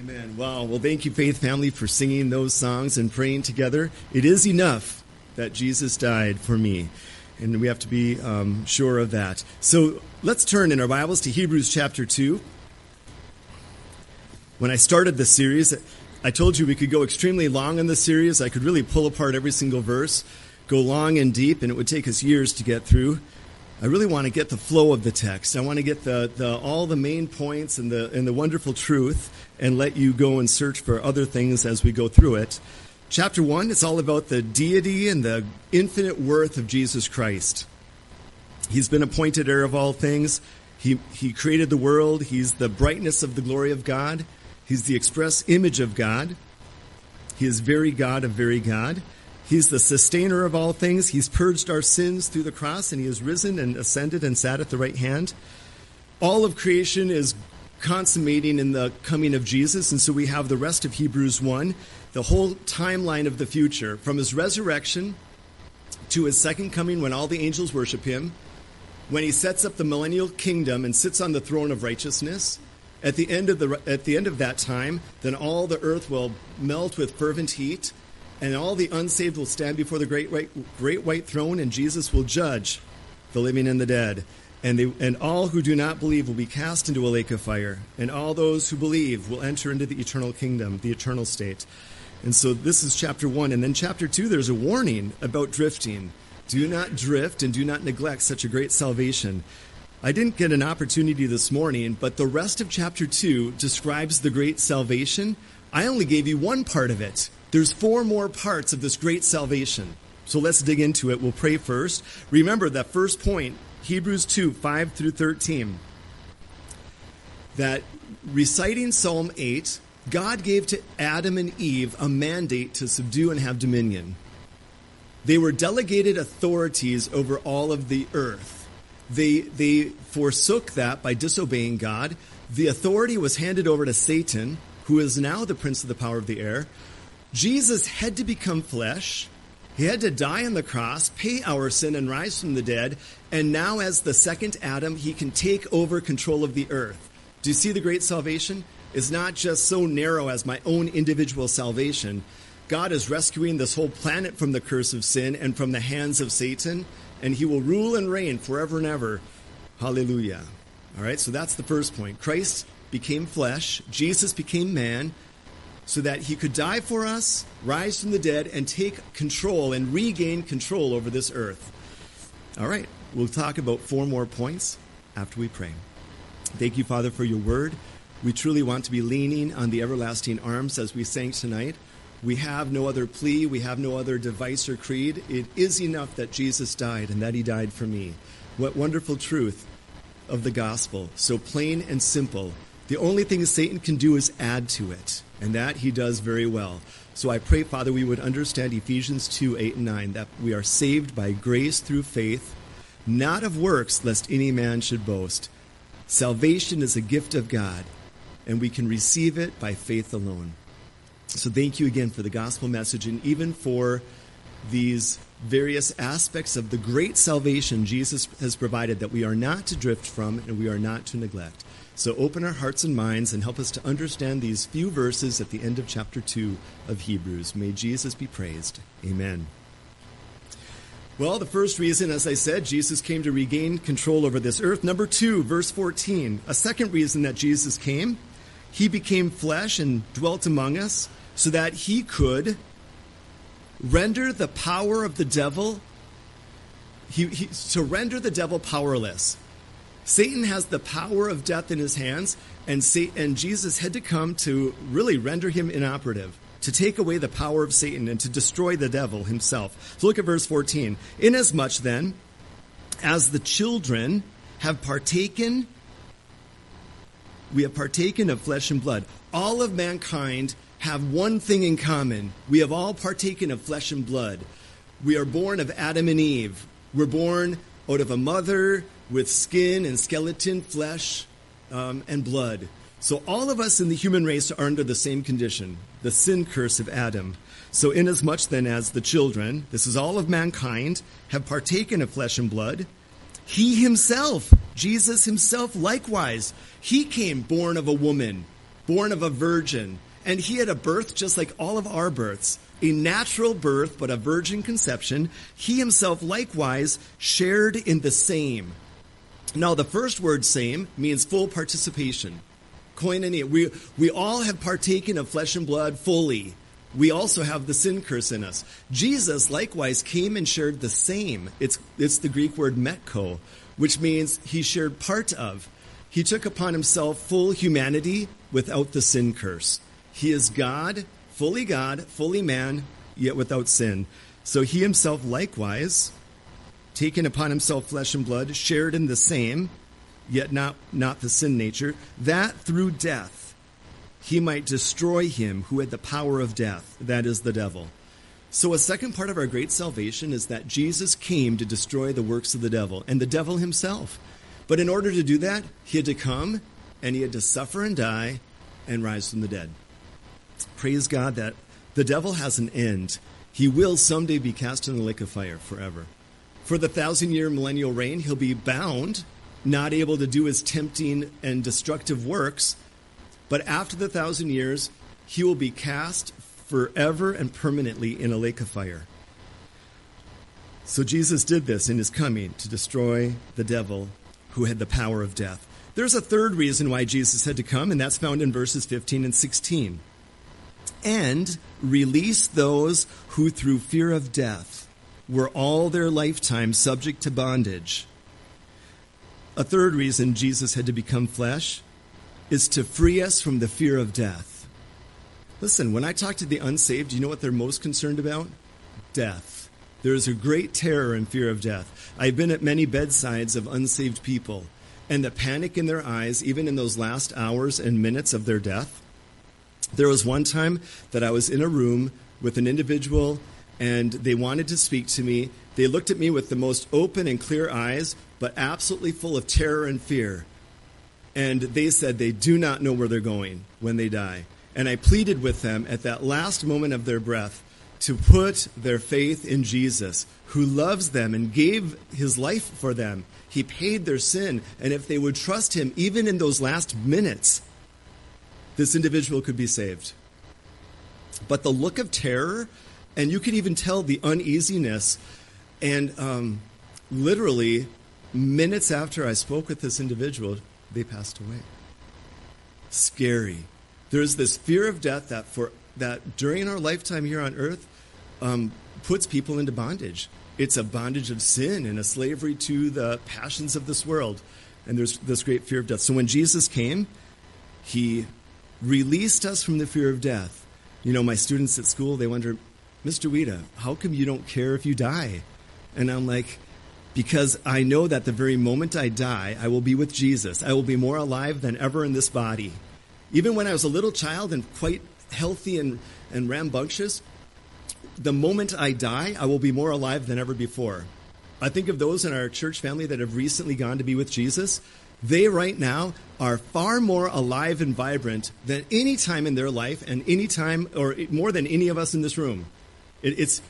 Amen. Wow. Well, thank you, Faith Family, for singing those songs and praying together. It is enough that Jesus died for me, and we have to be um, sure of that. So let's turn in our Bibles to Hebrews chapter 2. When I started this series, I told you we could go extremely long in this series. I could really pull apart every single verse, go long and deep, and it would take us years to get through. I really want to get the flow of the text. I want to get the, the, all the main points and the, and the wonderful truth and let you go and search for other things as we go through it. Chapter 1, it's all about the deity and the infinite worth of Jesus Christ. He's been appointed heir of all things. He, he created the world. He's the brightness of the glory of God. He's the express image of God. He is very God of very God. He's the sustainer of all things. He's purged our sins through the cross, and he has risen and ascended and sat at the right hand. All of creation is consummating in the coming of Jesus, and so we have the rest of Hebrews 1, the whole timeline of the future, from his resurrection to his second coming when all the angels worship him, when he sets up the millennial kingdom and sits on the throne of righteousness. At the end of, the, at the end of that time, then all the earth will melt with fervent heat and all the unsaved will stand before the great white, great white throne, and Jesus will judge the living and the dead. And, they, and all who do not believe will be cast into a lake of fire. And all those who believe will enter into the eternal kingdom, the eternal state. And so this is chapter one. And then chapter two, there's a warning about drifting. Do not drift and do not neglect such a great salvation. I didn't get an opportunity this morning, but the rest of chapter two describes the great salvation. I only gave you one part of it. There's four more parts of this great salvation. So let's dig into it. We'll pray first. Remember that first point, Hebrews 2 5 through 13. That reciting Psalm 8, God gave to Adam and Eve a mandate to subdue and have dominion. They were delegated authorities over all of the earth. They, they forsook that by disobeying God. The authority was handed over to Satan, who is now the prince of the power of the air. Jesus had to become flesh. He had to die on the cross, pay our sin, and rise from the dead. And now, as the second Adam, he can take over control of the earth. Do you see the great salvation? Is not just so narrow as my own individual salvation. God is rescuing this whole planet from the curse of sin and from the hands of Satan, and he will rule and reign forever and ever. Hallelujah. All right, so that's the first point. Christ became flesh, Jesus became man, so that he could die for us, rise from the dead, and take control and regain control over this earth. All right, we'll talk about four more points after we pray. Thank you, Father, for your word. We truly want to be leaning on the everlasting arms as we sang tonight. We have no other plea, we have no other device or creed. It is enough that Jesus died and that he died for me. What wonderful truth of the gospel. So plain and simple. The only thing Satan can do is add to it and that he does very well. So I pray, Father, we would understand Ephesians 2 8 and 9, that we are saved by grace through faith, not of works, lest any man should boast. Salvation is a gift of God, and we can receive it by faith alone. So thank you again for the gospel message and even for these various aspects of the great salvation Jesus has provided that we are not to drift from and we are not to neglect. So open our hearts and minds and help us to understand these few verses at the end of chapter 2 of Hebrews. May Jesus be praised. Amen. Well, the first reason, as I said, Jesus came to regain control over this earth. Number two, verse 14. A second reason that Jesus came, he became flesh and dwelt among us so that he could render the power of the devil, he, he, to render the devil powerless. Satan has the power of death in his hands, and, and Jesus had to come to really render him inoperative, to take away the power of Satan and to destroy the devil himself. So look at verse 14. Inasmuch then, as the children have partaken, we have partaken of flesh and blood. All of mankind have one thing in common. We have all partaken of flesh and blood. We are born of Adam and Eve. We're born out of a mother with skin and skeleton, flesh, um, and blood. So all of us in the human race are under the same condition, the sin curse of Adam. So inasmuch then as the children, this is all of mankind, have partaken of flesh and blood, he himself, Jesus himself likewise, he came born of a woman, born of a virgin. And he had a birth just like all of our births, a natural birth, but a virgin conception. He himself likewise shared in the same. Now, the first word same means full participation. Koinonia. We, we all have partaken of flesh and blood fully. We also have the sin curse in us. Jesus likewise came and shared the same. It's, it's the Greek word metko, which means he shared part of. He took upon himself full humanity without the sin curse. He is God, fully God, fully man, yet without sin. So he himself likewise, taken upon himself flesh and blood, shared in the same, yet not, not the sin nature, that through death he might destroy him who had the power of death, that is the devil. So, a second part of our great salvation is that Jesus came to destroy the works of the devil and the devil himself. But in order to do that, he had to come and he had to suffer and die and rise from the dead. Praise God that the devil has an end. He will someday be cast in the lake of fire forever. For the thousand year millennial reign, he'll be bound, not able to do his tempting and destructive works. But after the thousand years, he will be cast forever and permanently in a lake of fire. So Jesus did this in his coming to destroy the devil who had the power of death. There's a third reason why Jesus had to come, and that's found in verses 15 and 16. And release those who, through fear of death, were all their lifetime subject to bondage. A third reason Jesus had to become flesh is to free us from the fear of death. Listen, when I talk to the unsaved, you know what they're most concerned about? Death. There is a great terror and fear of death. I've been at many bedsides of unsaved people, and the panic in their eyes, even in those last hours and minutes of their death. There was one time that I was in a room with an individual, and they wanted to speak to me. They looked at me with the most open and clear eyes, but absolutely full of terror and fear. And they said they do not know where they're going when they die. And I pleaded with them at that last moment of their breath to put their faith in Jesus, who loves them and gave his life for them. He paid their sin. And if they would trust him, even in those last minutes, this individual could be saved. But the look of terror, and you can even tell the uneasiness, and um, literally, minutes after I spoke with this individual, they passed away. Scary. There's this fear of death that for that during our lifetime here on earth um, puts people into bondage. It's a bondage of sin and a slavery to the passions of this world. And there's this great fear of death. So when Jesus came, he released us from the fear of death. You know, my students at school, they wonder, Mr. Weta, how come you don't care if you die? And I'm like, because I know that the very moment I die, I will be with Jesus. I will be more alive than ever in this body. Even when I was a little child and quite healthy and, and rambunctious, the moment I die, I will be more alive than ever before. I think of those in our church family that have recently gone to be with Jesus. They right now are far more alive and vibrant than any time in their life and any time, or more than any of us in this room. It, it's,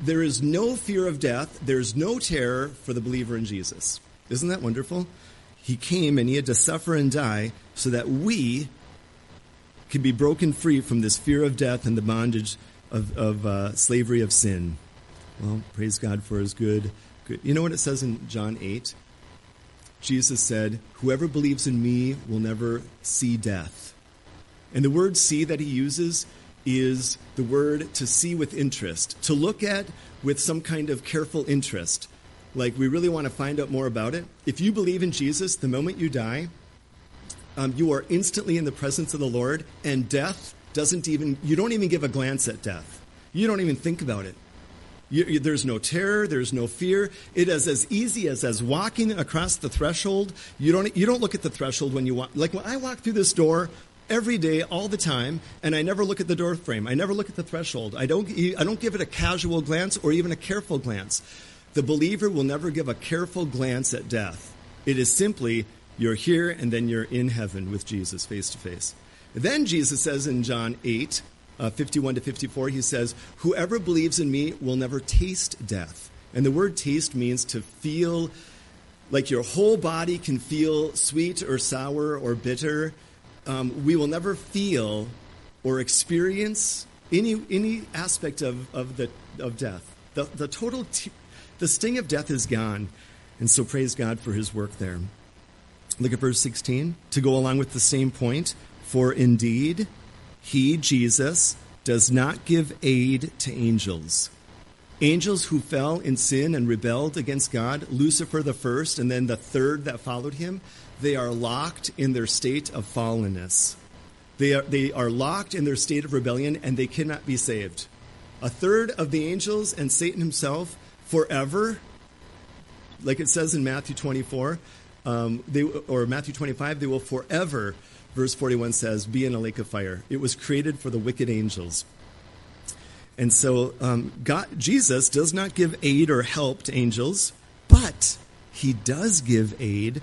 there is no fear of death, there's no terror for the believer in Jesus. Isn't that wonderful? He came and he had to suffer and die so that we can be broken free from this fear of death and the bondage of, of uh, slavery of sin. Well, praise God for his good, good. You know what it says in John 8? Jesus said, Whoever believes in me will never see death. And the word see that he uses is the word to see with interest, to look at with some kind of careful interest. Like we really want to find out more about it. If you believe in Jesus, the moment you die, um, you are instantly in the presence of the Lord, and death doesn't even, you don't even give a glance at death. You don't even think about it. You, you, there's no terror. There's no fear. It is as easy as as walking across the threshold. You don't you don't look at the threshold when you walk. Like when I walk through this door, every day, all the time, and I never look at the door frame. I never look at the threshold. I don't, I don't give it a casual glance or even a careful glance. The believer will never give a careful glance at death. It is simply, you're here and then you're in heaven with Jesus face to face. Then Jesus says in John 8, uh, 51 to 54, he says, Whoever believes in me will never taste death. And the word taste means to feel like your whole body can feel sweet or sour or bitter um, we will never feel or experience any, any aspect of, of, the, of death. The, the total, t- the sting of death is gone. And so praise God for his work there. Look at verse 16 to go along with the same point. For indeed, he, Jesus, does not give aid to angels. Angels who fell in sin and rebelled against God, Lucifer the first, and then the third that followed him, they are locked in their state of fallenness. They are, they are locked in their state of rebellion and they cannot be saved. A third of the angels and Satan himself forever, like it says in Matthew 24, um, they, or Matthew 25, they will forever, verse 41 says, be in a lake of fire. It was created for the wicked angels. And so um, God, Jesus does not give aid or help to angels, but he does give aid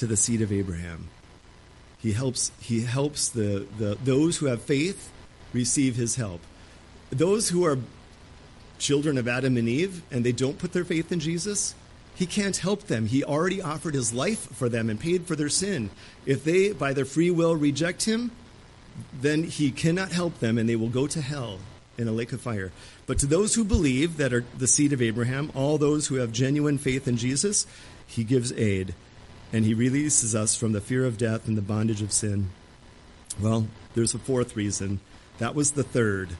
to the seed of Abraham. He helps, he helps the, the, those who have faith receive his help. Those who are children of Adam and Eve and they don't put their faith in Jesus, he can't help them. He already offered his life for them and paid for their sin. If they, by their free will, reject him, then he cannot help them and they will go to hell in a lake of fire. But to those who believe that are the seed of Abraham, all those who have genuine faith in Jesus, he gives aid and he releases us from the fear of death and the bondage of sin. Well, there's a fourth reason. That was the third.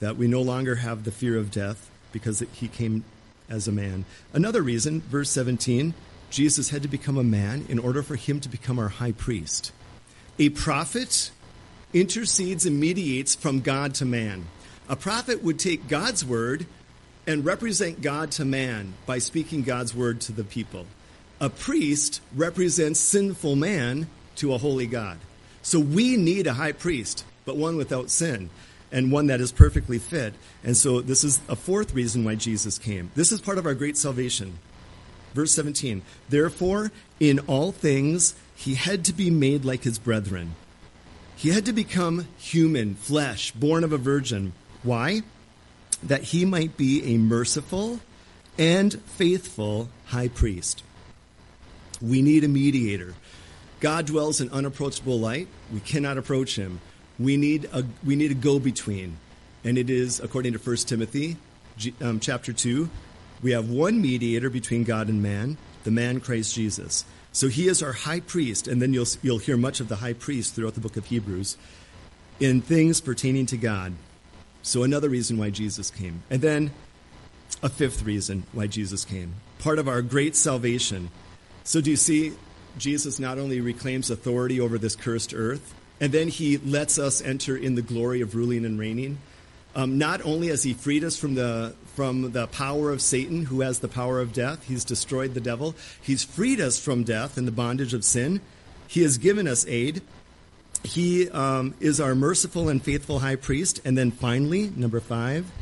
That we no longer have the fear of death because he came as a man. Another reason, verse 17, Jesus had to become a man in order for him to become our high priest. A prophet intercedes and mediates from God to man. A prophet would take God's word and represent God to man by speaking God's word to the people a priest represents sinful man to a holy God. So we need a high priest, but one without sin and one that is perfectly fit. And so this is a fourth reason why Jesus came. This is part of our great salvation. Verse 17 Therefore, in all things, he had to be made like his brethren. He had to become human, flesh, born of a virgin. Why? That he might be a merciful and faithful high priest we need a mediator. God dwells in unapproachable light. We cannot approach him. We need a, we need a go between. And it is, according to 1 Timothy um, chapter 2, we have one mediator between God and man, the man Christ Jesus. So he is our high priest, and then you'll, you'll hear much of the high priest throughout the book of Hebrews in things pertaining to God. So, another reason why Jesus came. And then a fifth reason why Jesus came. Part of our great salvation so, do you see, Jesus not only reclaims authority over this cursed earth, and then he lets us enter in the glory of ruling and reigning. Um, not only has he freed us from the from the power of Satan, who has the power of death, he's destroyed the devil. He's freed us from death and the bondage of sin. He has given us aid. He um, is our merciful and faithful high priest. And then finally, number five,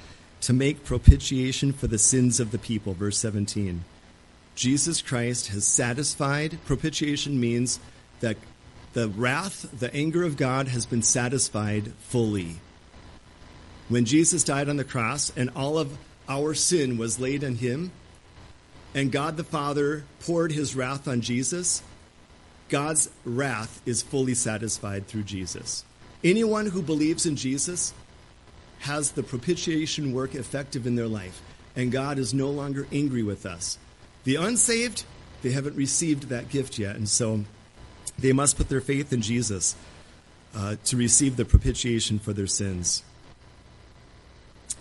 to make propitiation for the sins of the people. Verse 17. Jesus Christ has satisfied. Propitiation means that the wrath, the anger of God has been satisfied fully. When Jesus died on the cross and all of our sin was laid on him, and God the Father poured his wrath on Jesus, God's wrath is fully satisfied through Jesus. Anyone who believes in Jesus has the propitiation work effective in their life, and God is no longer angry with us. The unsaved, they haven't received that gift yet, and so they must put their faith in Jesus uh, to receive the propitiation for their sins.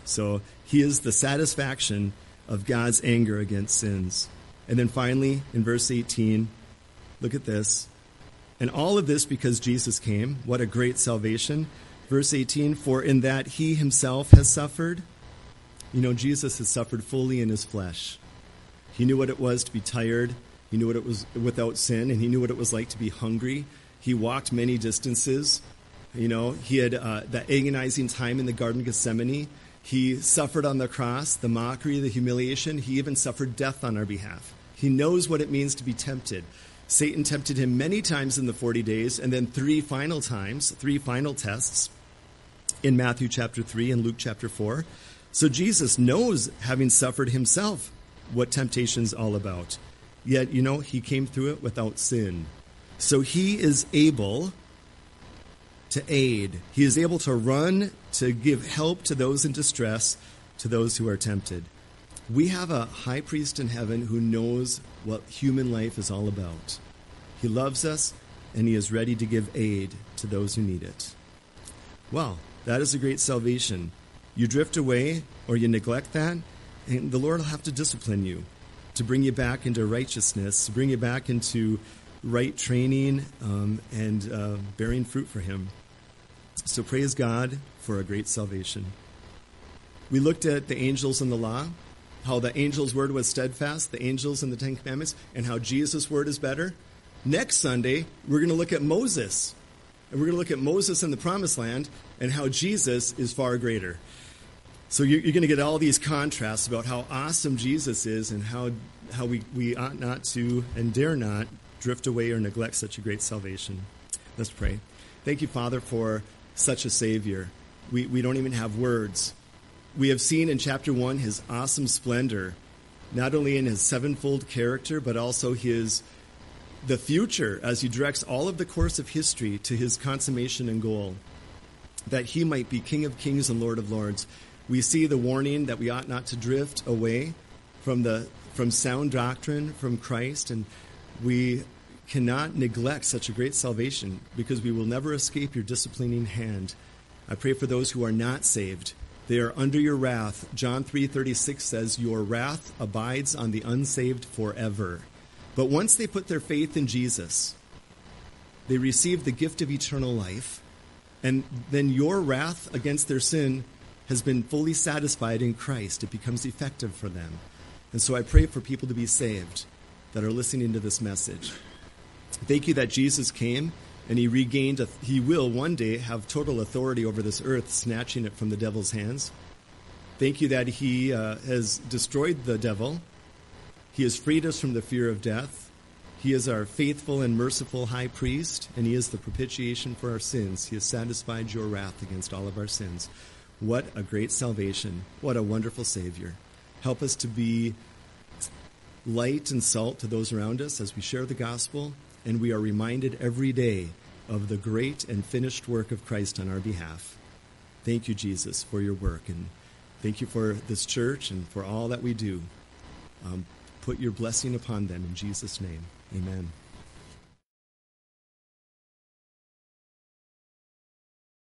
So he is the satisfaction of God's anger against sins. And then finally, in verse 18, look at this. And all of this because Jesus came. What a great salvation. Verse 18, for in that he himself has suffered. You know, Jesus has suffered fully in his flesh. He knew what it was to be tired. He knew what it was without sin, and he knew what it was like to be hungry. He walked many distances. You know, he had uh, that agonizing time in the Garden of Gethsemane. He suffered on the cross, the mockery, the humiliation. He even suffered death on our behalf. He knows what it means to be tempted. Satan tempted him many times in the 40 days, and then three final times, three final tests in Matthew chapter 3 and Luke chapter 4. So Jesus knows, having suffered himself, what temptation's all about. Yet, you know, he came through it without sin. So he is able to aid. He is able to run to give help to those in distress, to those who are tempted. We have a high priest in heaven who knows what human life is all about. He loves us and he is ready to give aid to those who need it. Well, that is a great salvation. You drift away or you neglect that, and the Lord will have to discipline you to bring you back into righteousness, to bring you back into right training um, and uh, bearing fruit for Him. So praise God for a great salvation. We looked at the angels and the law, how the angel's word was steadfast, the angels and the Ten Commandments, and how Jesus' word is better. Next Sunday, we're going to look at Moses. And we're going to look at Moses in the promised land and how Jesus is far greater. So you're, going to get all these contrasts about how awesome Jesus is and how, how we, we ought not to and dare not drift away or neglect such a great salvation. Let's pray. Thank you, Father, for such a Savior. We, we don't even have words. We have seen in chapter 1 his awesome splendor, not only in his sevenfold character, but also his the future as he directs all of the course of history to his consummation and goal, that he might be King of kings and Lord of lords. We see the warning that we ought not to drift away from the from sound doctrine from Christ, and we cannot neglect such a great salvation because we will never escape your disciplining hand. I pray for those who are not saved. They are under your wrath. John 3:36 says, "Your wrath abides on the unsaved forever." But once they put their faith in Jesus, they receive the gift of eternal life, and then your wrath against their sin has been fully satisfied in Christ. It becomes effective for them. And so I pray for people to be saved that are listening to this message. Thank you that Jesus came and he regained, a, he will one day have total authority over this earth, snatching it from the devil's hands. Thank you that he uh, has destroyed the devil he has freed us from the fear of death. He is our faithful and merciful high priest, and he is the propitiation for our sins. He has satisfied your wrath against all of our sins. What a great salvation. What a wonderful Savior. Help us to be light and salt to those around us as we share the gospel, and we are reminded every day of the great and finished work of Christ on our behalf. Thank you, Jesus, for your work, and thank you for this church and for all that we do. Um, put your blessing upon them in Jesus' name. Amen.